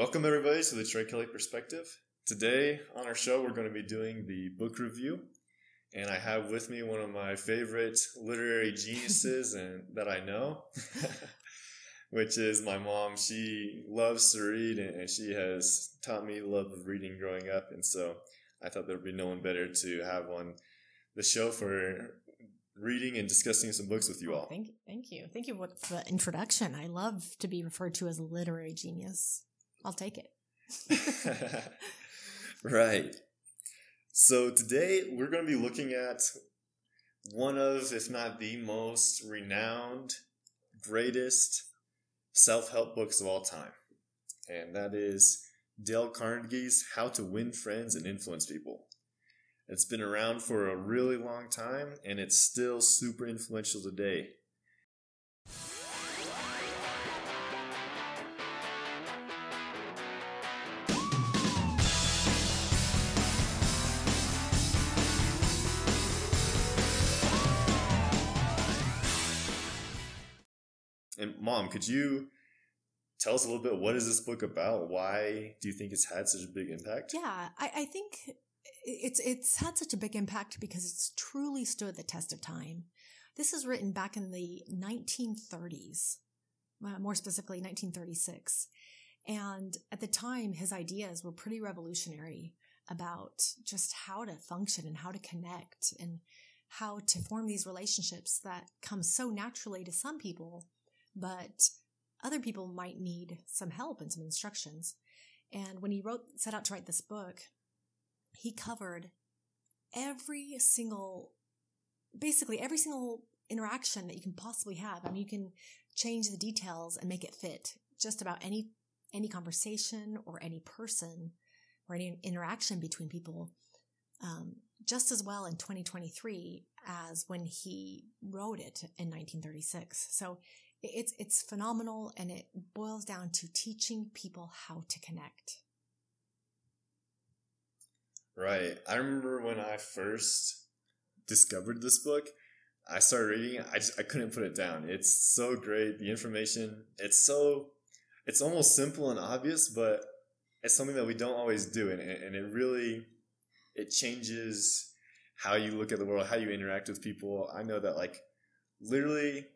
Welcome, everybody, to the Trey Kelly Perspective. Today on our show, we're going to be doing the book review, and I have with me one of my favorite literary geniuses and that I know, which is my mom. She loves to read, and she has taught me the love of reading growing up, and so I thought there would be no one better to have on the show for reading and discussing some books with you all. Thank thank you, thank you for the introduction. I love to be referred to as a literary genius. I'll take it. right. So today we're going to be looking at one of, if not the most renowned, greatest self help books of all time. And that is Dale Carnegie's How to Win Friends and Influence People. It's been around for a really long time and it's still super influential today. Mom, could you tell us a little bit what is this book about? Why do you think it's had such a big impact? Yeah, I, I think it's it's had such a big impact because it's truly stood the test of time. This is written back in the 1930s, uh, more specifically 1936. And at the time, his ideas were pretty revolutionary about just how to function and how to connect and how to form these relationships that come so naturally to some people but other people might need some help and some instructions. And when he wrote, set out to write this book, he covered every single, basically every single interaction that you can possibly have. I mean, you can change the details and make it fit just about any, any conversation or any person or any interaction between people. Um, just as well in 2023 as when he wrote it in 1936. So it's, it's phenomenal and it boils down to teaching people how to connect. Right. I remember when I first discovered this book, I started reading it. I just, I couldn't put it down. It's so great. The information, it's so, it's almost simple and obvious, but it's something that we don't always do. And, and it really, it changes how you look at the world, how you interact with people. I know that like literally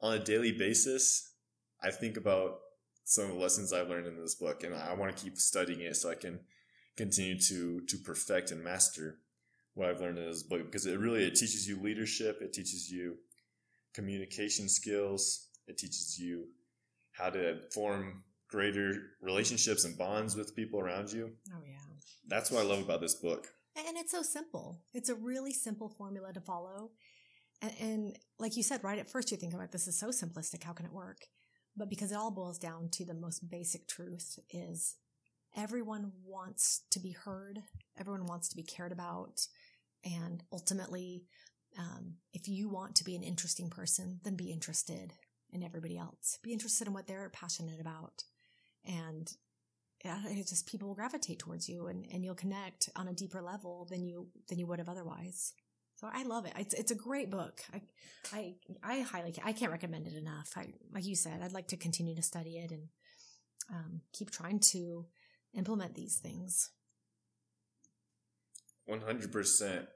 on a daily basis, I think about some of the lessons I've learned in this book, and I want to keep studying it so I can continue to to perfect and master what I've learned in this book because it really it teaches you leadership, it teaches you communication skills, it teaches you how to form greater relationships and bonds with people around you. Oh yeah. That's what I love about this book. And it's so simple. It's a really simple formula to follow. And, and, like you said, right at first you think about this is so simplistic. How can it work? But because it all boils down to the most basic truth is everyone wants to be heard. Everyone wants to be cared about. And ultimately, um, if you want to be an interesting person, then be interested in everybody else. Be interested in what they're passionate about. And it's just people will gravitate towards you and, and you'll connect on a deeper level than you, than you would have otherwise. So I love it. It's it's a great book. I I I highly I can't recommend it enough. I like you said, I'd like to continue to study it and um, keep trying to implement these things. One hundred percent.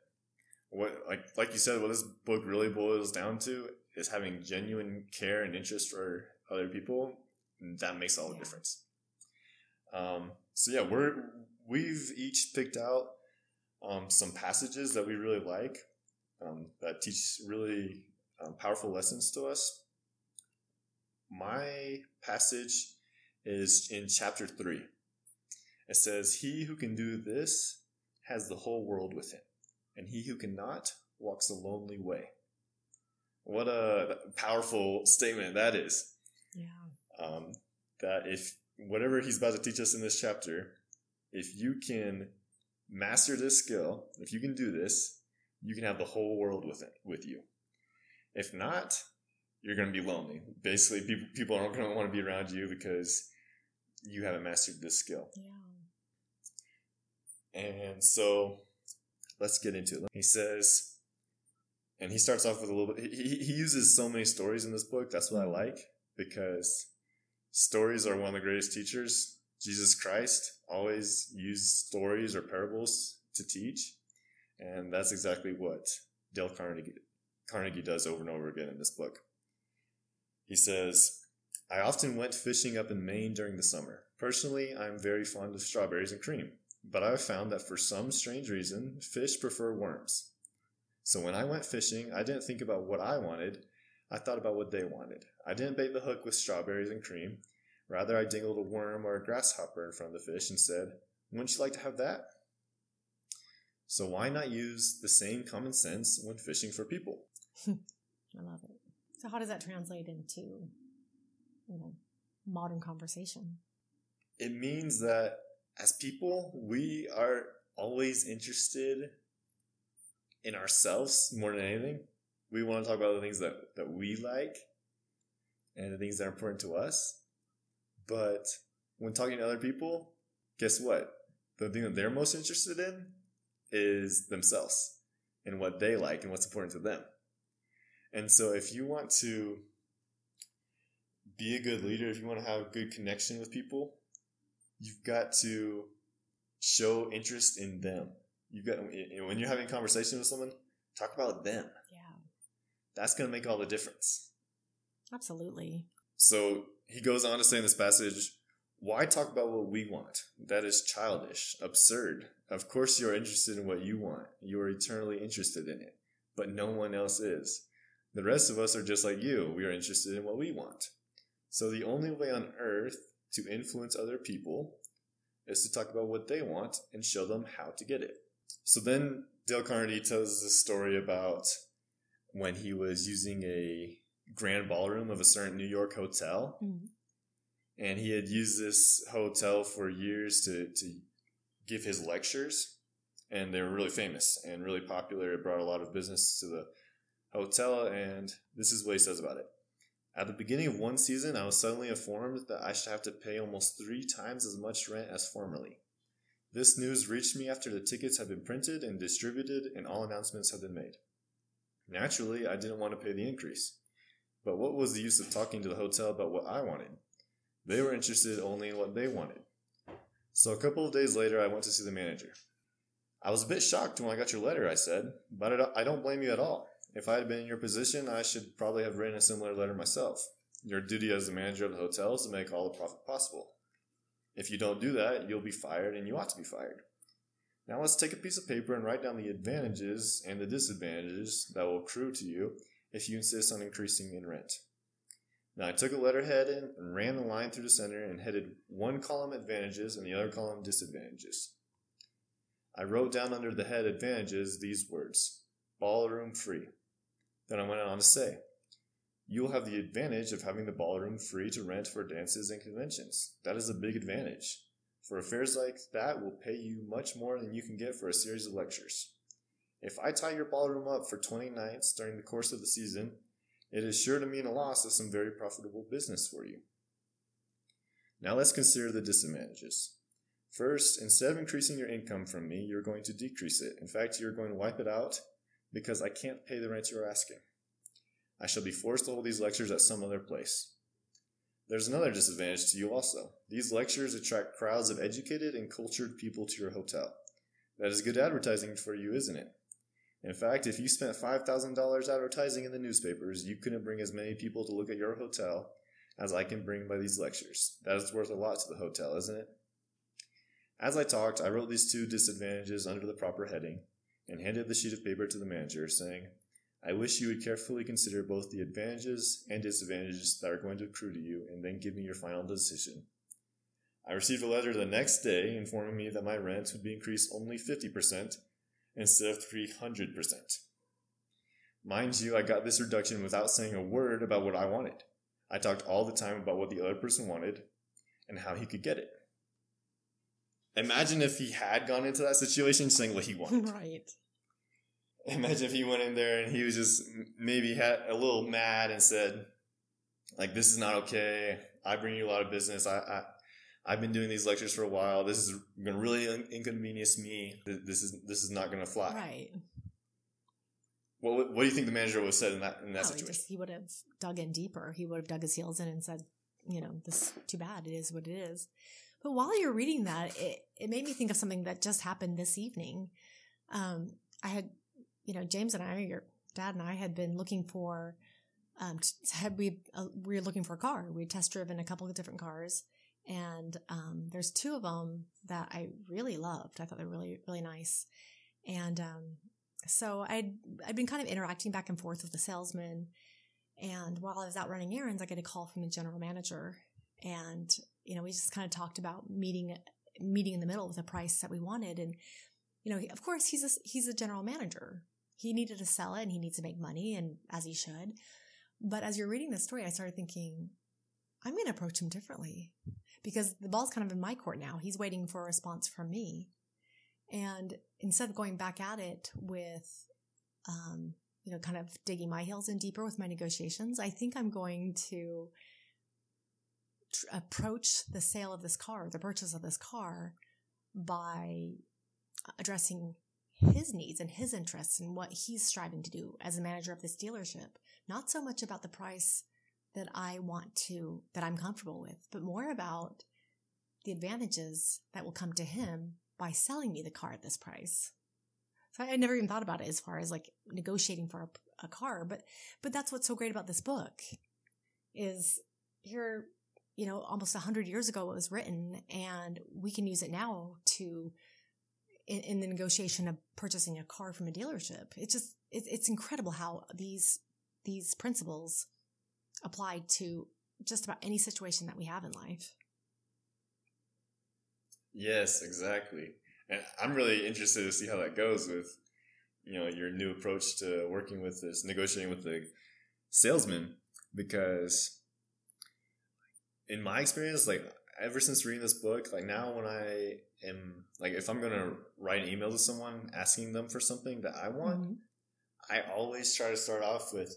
What like like you said, what this book really boils down to is having genuine care and interest for other people. that makes all the yeah. difference. Um, so yeah, we're we've each picked out um, some passages that we really like um, that teach really um, powerful lessons to us. My passage is in chapter 3. It says, He who can do this has the whole world with him, and he who cannot walks a lonely way. What a powerful statement that is. Yeah. Um, that if whatever he's about to teach us in this chapter, if you can master this skill, if you can do this, you can have the whole world with it with you. If not, you're going to be lonely. Basically, people people aren't going to want to be around you because you haven't mastered this skill. Yeah. And so, let's get into it. He says, and he starts off with a little bit. He he uses so many stories in this book. That's what I mm-hmm. like because stories are one of the greatest teachers. Jesus Christ always used stories or parables to teach, and that's exactly what Dale Carnegie, Carnegie does over and over again in this book. He says, I often went fishing up in Maine during the summer. Personally, I'm very fond of strawberries and cream, but I've found that for some strange reason, fish prefer worms. So when I went fishing, I didn't think about what I wanted, I thought about what they wanted. I didn't bait the hook with strawberries and cream. Rather, I dangled a worm or a grasshopper in front of the fish and said, Wouldn't you like to have that? So why not use the same common sense when fishing for people? I love it. So how does that translate into, you know, modern conversation? It means that as people, we are always interested in ourselves more than anything we want to talk about the things that, that we like and the things that are important to us. But when talking to other people, guess what? The thing that they're most interested in is themselves and what they like and what's important to them. And so if you want to be a good leader, if you want to have a good connection with people, you've got to show interest in them. You've got when you're having a conversation with someone, talk about them. Yeah that's going to make all the difference. Absolutely. So he goes on to say in this passage, why talk about what we want? That is childish, absurd. Of course, you're interested in what you want. You are eternally interested in it, but no one else is. The rest of us are just like you. We are interested in what we want. So the only way on earth to influence other people is to talk about what they want and show them how to get it. So then Dale Carnegie tells this story about when he was using a grand ballroom of a certain New York hotel. Mm-hmm. And he had used this hotel for years to, to give his lectures. And they were really famous and really popular. It brought a lot of business to the hotel. And this is what he says about it. At the beginning of one season, I was suddenly informed that I should have to pay almost three times as much rent as formerly. This news reached me after the tickets had been printed and distributed and all announcements had been made. Naturally, I didn't want to pay the increase. But what was the use of talking to the hotel about what I wanted? They were interested only in what they wanted. So a couple of days later, I went to see the manager. I was a bit shocked when I got your letter, I said, but I don't blame you at all. If I had been in your position, I should probably have written a similar letter myself. Your duty as the manager of the hotel is to make all the profit possible. If you don't do that, you'll be fired and you ought to be fired. Now let's take a piece of paper and write down the advantages and the disadvantages that will accrue to you if you insist on increasing in rent. Now I took a letterhead and ran the line through the center and headed one column advantages and the other column disadvantages. I wrote down under the head advantages these words ballroom free. Then I went on to say, You will have the advantage of having the ballroom free to rent for dances and conventions. That is a big advantage for affairs like that will pay you much more than you can get for a series of lectures. If I tie your ballroom up for 20 nights during the course of the season, it is sure to mean a loss of some very profitable business for you. Now let's consider the disadvantages. First, instead of increasing your income from me, you're going to decrease it. In fact, you're going to wipe it out because I can't pay the rent you're asking. I shall be forced to hold these lectures at some other place. There's another disadvantage to you also. These lectures attract crowds of educated and cultured people to your hotel. That is good advertising for you, isn't it? In fact, if you spent $5,000 advertising in the newspapers, you couldn't bring as many people to look at your hotel as I can bring by these lectures. That is worth a lot to the hotel, isn't it? As I talked, I wrote these two disadvantages under the proper heading and handed the sheet of paper to the manager, saying, I wish you would carefully consider both the advantages and disadvantages that are going to accrue to you and then give me your final decision. I received a letter the next day informing me that my rent would be increased only 50% instead of 300%. Mind you, I got this reduction without saying a word about what I wanted. I talked all the time about what the other person wanted and how he could get it. Imagine if he had gone into that situation saying what he wanted. Right. Imagine if he went in there and he was just maybe had a little mad and said, like, this is not okay. I bring you a lot of business. I, I I've been doing these lectures for a while. This is going to really inconvenience me. This is this is not going to fly. Right. What What do you think the manager would have said in that in that situation? He, just, he would have dug in deeper. He would have dug his heels in and said, you know, this too bad. It is what it is. But while you're reading that, it, it made me think of something that just happened this evening. Um, I had, you know, James and I, your dad and I had been looking for, um, had we, uh, we were looking for a car. We had test driven a couple of different cars and, um, there's two of them that I really loved. I thought they were really, really nice. And, um, so I'd, I'd been kind of interacting back and forth with the salesman. And while I was out running errands, I get a call from the general manager and, you know, we just kind of talked about meeting, meeting in the middle with a price that we wanted. And, you know, of course he's a, he's a general manager. He needed to sell it and he needs to make money and as he should. But as you're reading the story, I started thinking, I'm going to approach him differently because the ball's kind of in my court now. He's waiting for a response from me. And instead of going back at it with, um, you know, kind of digging my heels in deeper with my negotiations, I think I'm going to tr- approach the sale of this car, the purchase of this car by addressing his needs and his interests and what he's striving to do as a manager of this dealership. Not so much about the price that I want to, that I'm comfortable with, but more about the advantages that will come to him by selling me the car at this price. So I never even thought about it as far as like negotiating for a, a car, but, but that's what's so great about this book is here, you know, almost a hundred years ago it was written and we can use it now to, in, in, the negotiation of purchasing a car from a dealership. It's just, it, it's incredible how these, these principles apply to just about any situation that we have in life. Yes, exactly. And I'm really interested to see how that goes with, you know, your new approach to working with this, negotiating with the salesman, because in my experience, like ever since reading this book, like now when I am, like if I'm going to write an email to someone asking them for something that I want, mm-hmm. I always try to start off with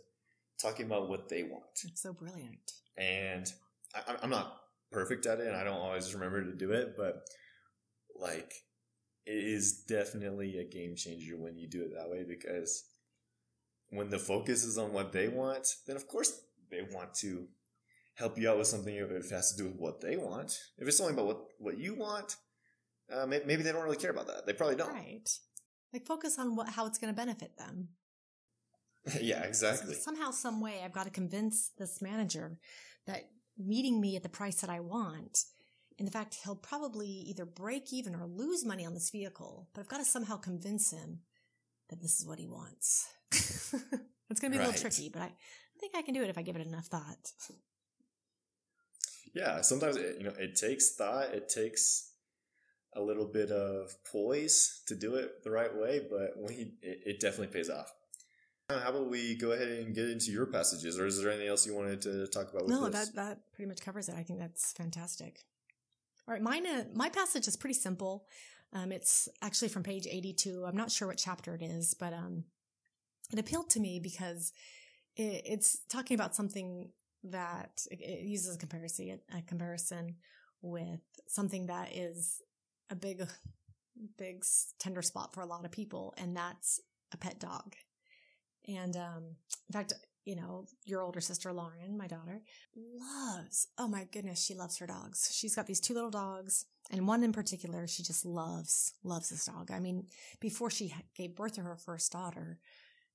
talking about what they want. It's so brilliant. And I, I'm not perfect at it and I don't always remember to do it, but like it is definitely a game changer when you do it that way because when the focus is on what they want, then of course they want to help you out with something if it has to do with what they want. If it's only about what, what you want, uh, maybe they don't really care about that. They probably don't. Right. Like focus on what how it's going to benefit them. yeah, exactly. So somehow, some way, I've got to convince this manager that meeting me at the price that I want in fact, he'll probably either break even or lose money on this vehicle, but I've got to somehow convince him that this is what he wants. it's going to be right. a little tricky, but I, I think I can do it if I give it enough thought. Yeah, sometimes it, you know it takes thought, it takes a little bit of poise to do it the right way, but when he, it, it definitely pays off. How about we go ahead and get into your passages, or is there anything else you wanted to talk about? no, this? that that pretty much covers it. I think that's fantastic. All right, mine, uh, my passage is pretty simple. Um, it's actually from page 82. I'm not sure what chapter it is, but um, it appealed to me because it, it's talking about something that it, it uses a comparison, a comparison with something that is a big, big tender spot for a lot of people, and that's a pet dog. And um, in fact, you know, your older sister Lauren, my daughter, loves, oh my goodness, she loves her dogs. She's got these two little dogs, and one in particular, she just loves, loves this dog. I mean, before she gave birth to her first daughter,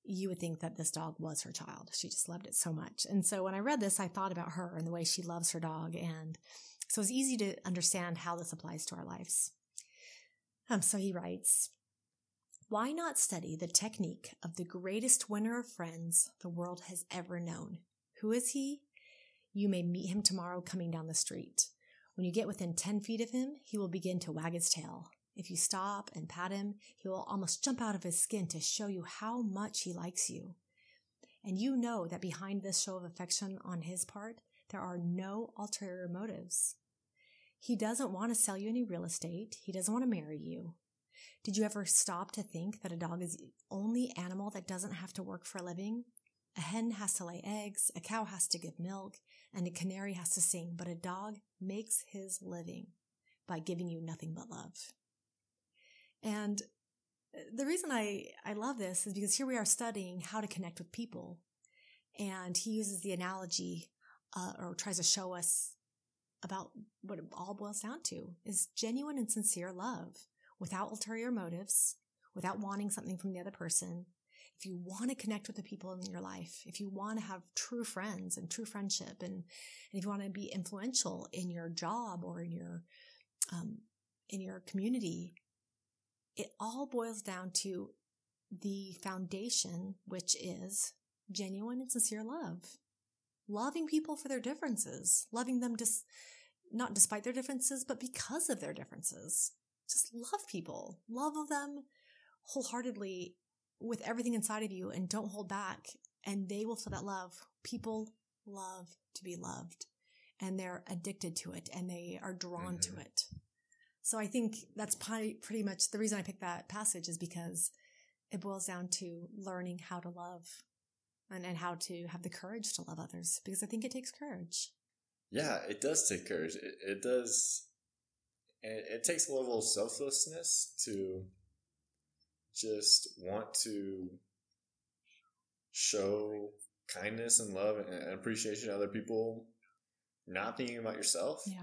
you would think that this dog was her child. She just loved it so much. And so when I read this, I thought about her and the way she loves her dog. And so it's easy to understand how this applies to our lives. Um, so he writes, why not study the technique of the greatest winner of friends the world has ever known? Who is he? You may meet him tomorrow coming down the street. When you get within 10 feet of him, he will begin to wag his tail. If you stop and pat him, he will almost jump out of his skin to show you how much he likes you. And you know that behind this show of affection on his part, there are no ulterior motives. He doesn't want to sell you any real estate. He doesn't want to marry you. Did you ever stop to think that a dog is the only animal that doesn't have to work for a living? A hen has to lay eggs, a cow has to give milk, and a canary has to sing, but a dog makes his living by giving you nothing but love. And the reason I, I love this is because here we are studying how to connect with people. And he uses the analogy, uh, or tries to show us about what it all boils down to is genuine and sincere love without ulterior motives, without wanting something from the other person. If you want to connect with the people in your life, if you want to have true friends and true friendship, and, and if you want to be influential in your job or in your um, in your community, it all boils down to the foundation, which is genuine and sincere love. Loving people for their differences, loving them just not despite their differences, but because of their differences. Just love people, love them wholeheartedly with everything inside of you and don't hold back. And they will feel that love. People love to be loved and they're addicted to it and they are drawn mm-hmm. to it. So I think that's probably pretty much the reason I picked that passage is because it boils down to learning how to love and, and how to have the courage to love others because I think it takes courage. Yeah, it does take courage. It, it does. It, it takes a level of selflessness to just want to show kindness and love and appreciation to other people, not thinking about yourself. Yeah.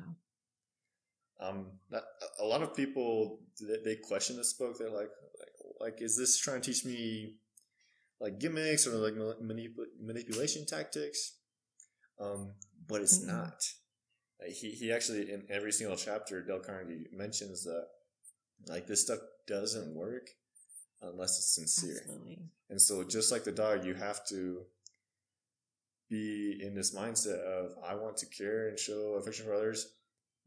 Um, that, a lot of people they question this book. They're like, like, like, is this trying to teach me like gimmicks or like manip- manipulation tactics? Um, but it's mm-hmm. not. He he actually in every single chapter, Dale Carnegie mentions that like this stuff doesn't work unless it's sincere. Absolutely. And so, just like the dog, you have to be in this mindset of I want to care and show affection for others,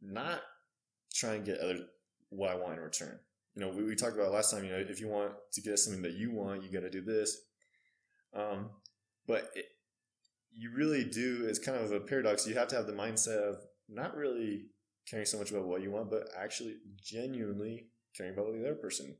not try and get other what I want in return. You know, we, we talked about last time. You know, if you want to get something that you want, you got to do this. Um, but it, you really do. It's kind of a paradox. You have to have the mindset of not really caring so much about what you want, but actually genuinely caring about what the other person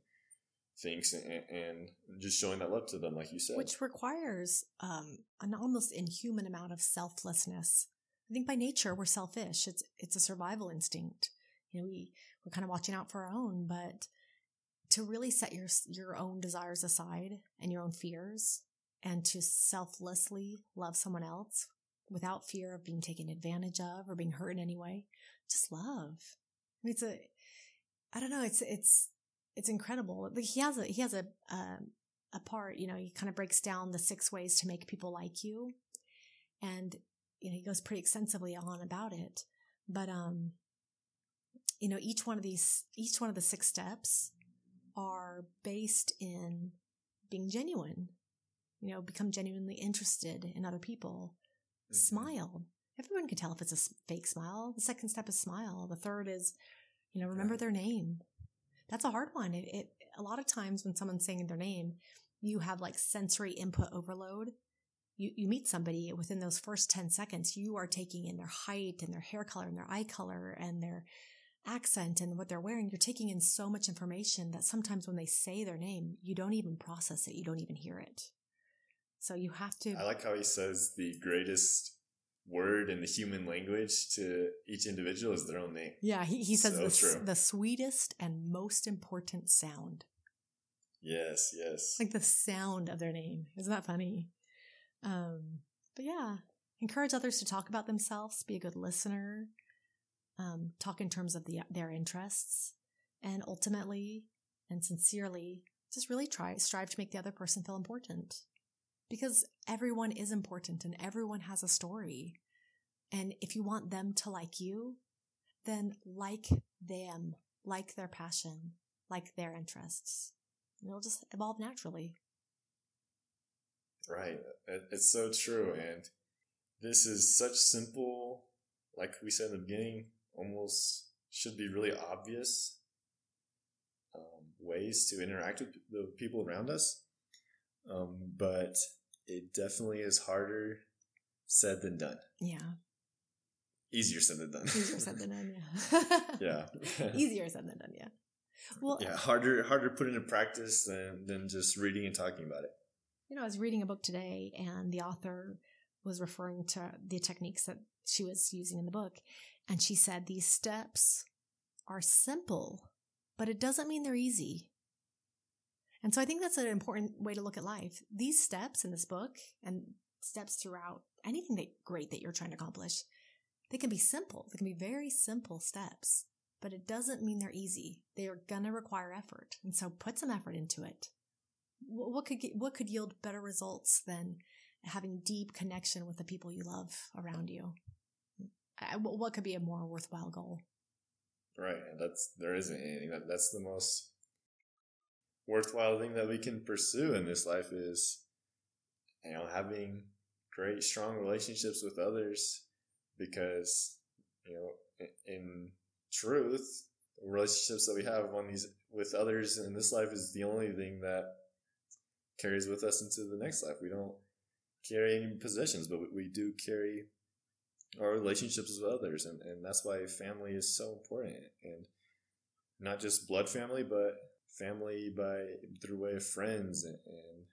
thinks and, and just showing that love to them, like you said. Which requires um, an almost inhuman amount of selflessness. I think by nature we're selfish. It's it's a survival instinct. You know, we we're kind of watching out for our own, but to really set your your own desires aside and your own fears and to selflessly love someone else without fear of being taken advantage of or being hurt in any way. Just love. I mean, it's a, I don't know. It's, it's, it's incredible. He has a, he has a, um, a part, you know, he kind of breaks down the six ways to make people like you. And, you know, he goes pretty extensively on about it. But, um, you know, each one of these, each one of the six steps are based in being genuine, you know, become genuinely interested in other people, mm-hmm. smile. Everyone can tell if it's a fake smile. The second step is smile. The third is, you know, remember their name. That's a hard one. It, it, a lot of times when someone's saying their name, you have like sensory input overload. You, you meet somebody within those first 10 seconds, you are taking in their height and their hair color and their eye color and their accent and what they're wearing. You're taking in so much information that sometimes when they say their name, you don't even process it. You don't even hear it. So you have to. I like how he says the greatest word in the human language to each individual is their own name. Yeah, he, he says so the, the sweetest and most important sound. Yes, yes. Like the sound of their name. Isn't that funny? Um, but yeah, encourage others to talk about themselves, be a good listener, um, talk in terms of the, their interests, and ultimately and sincerely just really try, strive to make the other person feel important because everyone is important and everyone has a story. And if you want them to like you, then like them, like their passion, like their interests. It'll just evolve naturally. Right. It's so true. And this is such simple, like we said in the beginning, almost should be really obvious um, ways to interact with the people around us. Um, but it definitely is harder said than done. Yeah. Easier said than done. Easier said than done, yeah. yeah. Easier said than done, yeah. Well, yeah, harder harder put into practice than than just reading and talking about it. You know, I was reading a book today, and the author was referring to the techniques that she was using in the book, and she said these steps are simple, but it doesn't mean they're easy. And so I think that's an important way to look at life. These steps in this book and steps throughout anything that great that you're trying to accomplish, They can be simple. They can be very simple steps, but it doesn't mean they're easy. They are going to require effort. And so put some effort into it. What could get, what could yield better results than having deep connection with the people you love around you? What could be a more worthwhile goal? Right. That's, there isn't anything that, that's the most worthwhile thing that we can pursue in this life is, you know, having great, strong relationships with others because, you know, in, truth, relationships that we have on these with others in this life is the only thing that carries with us into the next life. We don't carry any possessions, but we do carry our relationships with others, and, and that's why family is so important, and not just blood family, but family by through way of friends and, and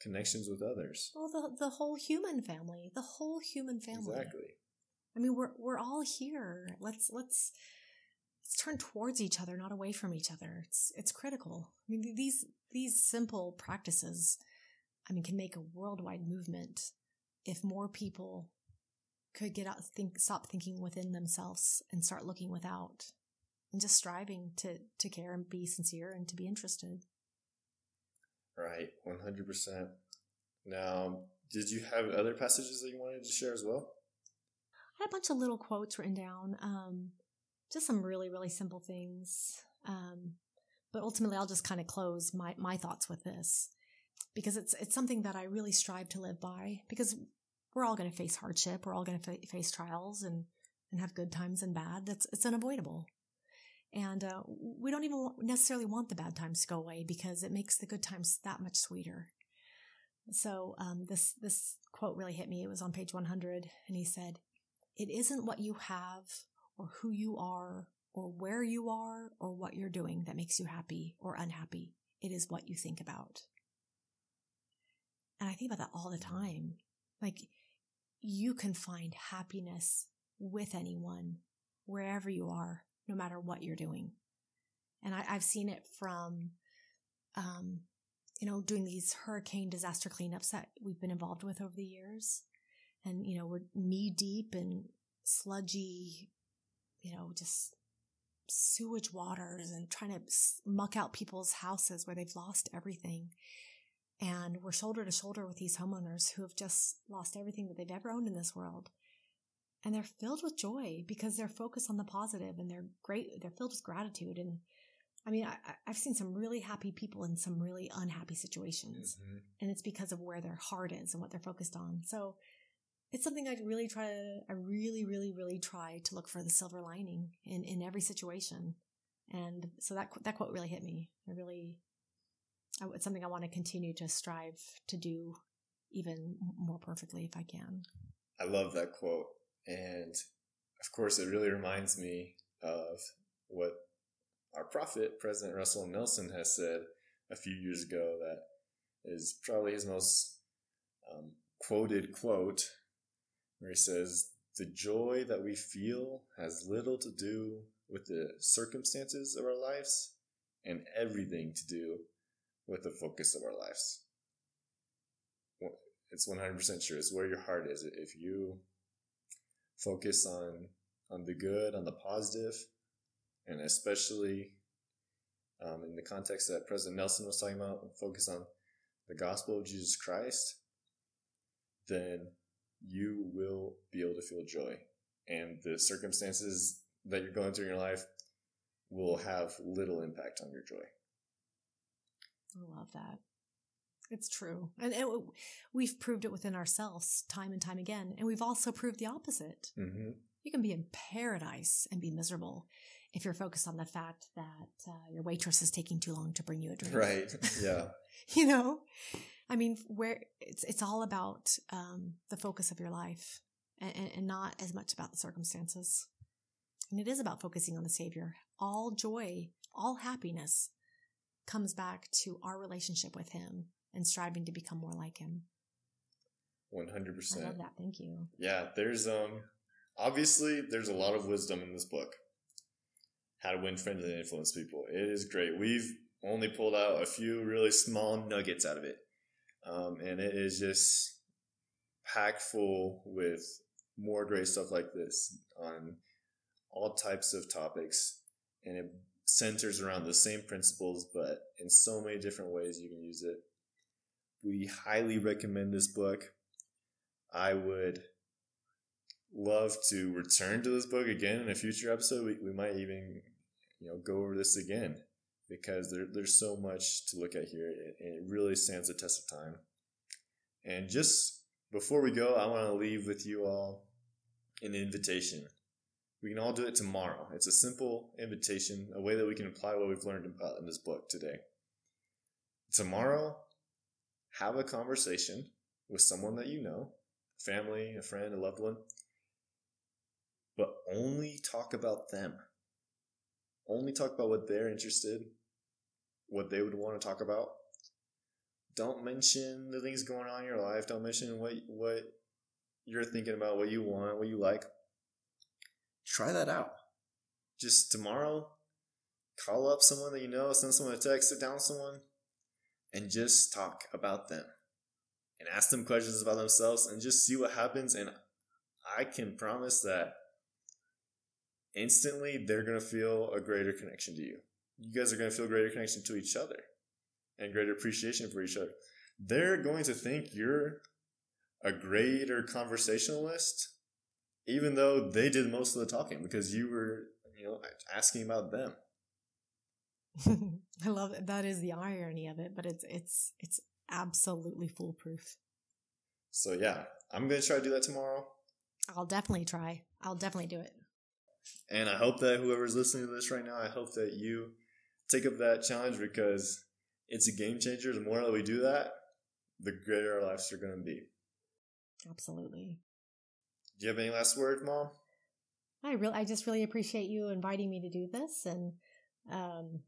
connections with others. Well, the the whole human family, the whole human family. Exactly. I mean, we're we're all here. Let's let's let's turn towards each other, not away from each other. It's it's critical. I mean, these these simple practices, I mean, can make a worldwide movement if more people could get out, think, stop thinking within themselves and start looking without, and just striving to to care and be sincere and to be interested. Right, one hundred percent. Now, did you have other passages that you wanted to share as well? I had a bunch of little quotes written down. Um, just some really, really simple things. Um, but ultimately, I'll just kind of close my, my thoughts with this because it's it's something that I really strive to live by because we're all going to face hardship, we're all going to fa- face trials and and have good times and bad. That's it's unavoidable, and uh, we don't even necessarily want the bad times to go away because it makes the good times that much sweeter. So um, this this quote really hit me. It was on page 100, and he said, "It isn't what you have or who you are or where you are or what you're doing that makes you happy or unhappy. It is what you think about. And I think about that all the time. Like you can find happiness with anyone wherever you are, no matter what you're doing. And I, have seen it from, um, you know, doing these hurricane disaster cleanups that we've been involved with over the years. And, you know, we're knee deep in sludgy you know, just sewage waters and trying to muck out people's houses where they've lost everything. And we're shoulder to shoulder with these homeowners who have just lost everything that they've ever owned in this world. And they're filled with joy because they're focused on the positive and they're great. They're filled with gratitude. And I mean, I, have seen some really happy people in some really unhappy situations. Mm-hmm. And it's because of where their heart is and what they're focused on. So it's something I really try to, I really, really, really try to look for the silver lining in, in every situation. And so that, that quote really hit me. I really, it's something I want to continue to strive to do even more perfectly if I can. I love that quote. And of course, it really reminds me of what our prophet, President Russell Nelson, has said a few years ago that is probably his most um, quoted quote where he says, The joy that we feel has little to do with the circumstances of our lives and everything to do with the focus of our lives. It's 100% sure. It's where your heart is. If you focus on, on the good, on the positive, and especially um, in the context that President Nelson was talking about, focus on the gospel of Jesus Christ, then you will be able to feel joy. And the circumstances that you're going through in your life will have little impact on your joy. I love that. It's true. And it, we've proved it within ourselves time and time again. And we've also proved the opposite. Mm-hmm. You can be in paradise and be miserable if you're focused on the fact that uh, your waitress is taking too long to bring you a drink. Right. Yeah. you know, I mean, where it's it's all about um, the focus of your life, and, and not as much about the circumstances. And it is about focusing on the Savior. All joy, all happiness, comes back to our relationship with Him and striving to become more like Him. One hundred percent. I love that. Thank you. Yeah, there's um, obviously there's a lot of wisdom in this book. How to win friends and influence people. It is great. We've only pulled out a few really small nuggets out of it. Um, and it is just packed full with more great stuff like this on all types of topics, and it centers around the same principles, but in so many different ways you can use it. We highly recommend this book. I would love to return to this book again in a future episode. We, we might even, you know, go over this again because there, there's so much to look at here and it really stands the test of time. And just before we go, I want to leave with you all an invitation. We can all do it tomorrow. It's a simple invitation, a way that we can apply what we've learned about in this book today. Tomorrow, have a conversation with someone that you know, family, a friend, a loved one, but only talk about them. Only talk about what they're interested, what they would want to talk about. Don't mention the things going on in your life. Don't mention what what you're thinking about, what you want, what you like. Try that out. Just tomorrow, call up someone that you know, send someone a text, sit down with someone, and just talk about them. And ask them questions about themselves and just see what happens. And I can promise that instantly they're going to feel a greater connection to you. You guys are going to feel greater connection to each other and greater appreciation for each other. They're going to think you're a greater conversationalist, even though they did most of the talking because you were, you know, asking about them. I love it. That is the irony of it, but it's it's it's absolutely foolproof. So yeah, I'm gonna try to do that tomorrow. I'll definitely try. I'll definitely do it. And I hope that whoever's listening to this right now, I hope that you take up that challenge because it's a game changer. The more that we do that, the greater our lives are going to be. Absolutely. Do you have any last words, Mom? I really, I just really appreciate you inviting me to do this. And um,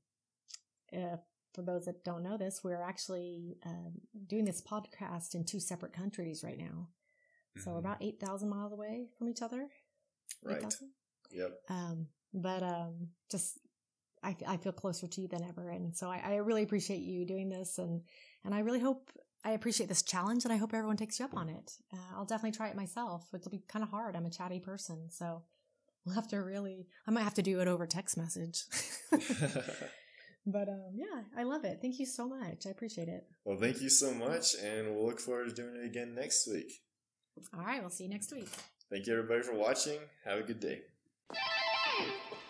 uh, for those that don't know this, we're actually um, doing this podcast in two separate countries right now. So we're mm-hmm. about 8,000 miles away from each other. Right. 8, yep. Um, but um, just I, I feel closer to you than ever. And so I, I really appreciate you doing this. And, and I really hope I appreciate this challenge and I hope everyone takes you up on it. Uh, I'll definitely try it myself. It'll be kind of hard. I'm a chatty person. So we'll have to really, I might have to do it over text message. but um, yeah, I love it. Thank you so much. I appreciate it. Well, thank you so much. And we'll look forward to doing it again next week. All right. We'll see you next week. Thank you, everybody, for watching. Have a good day.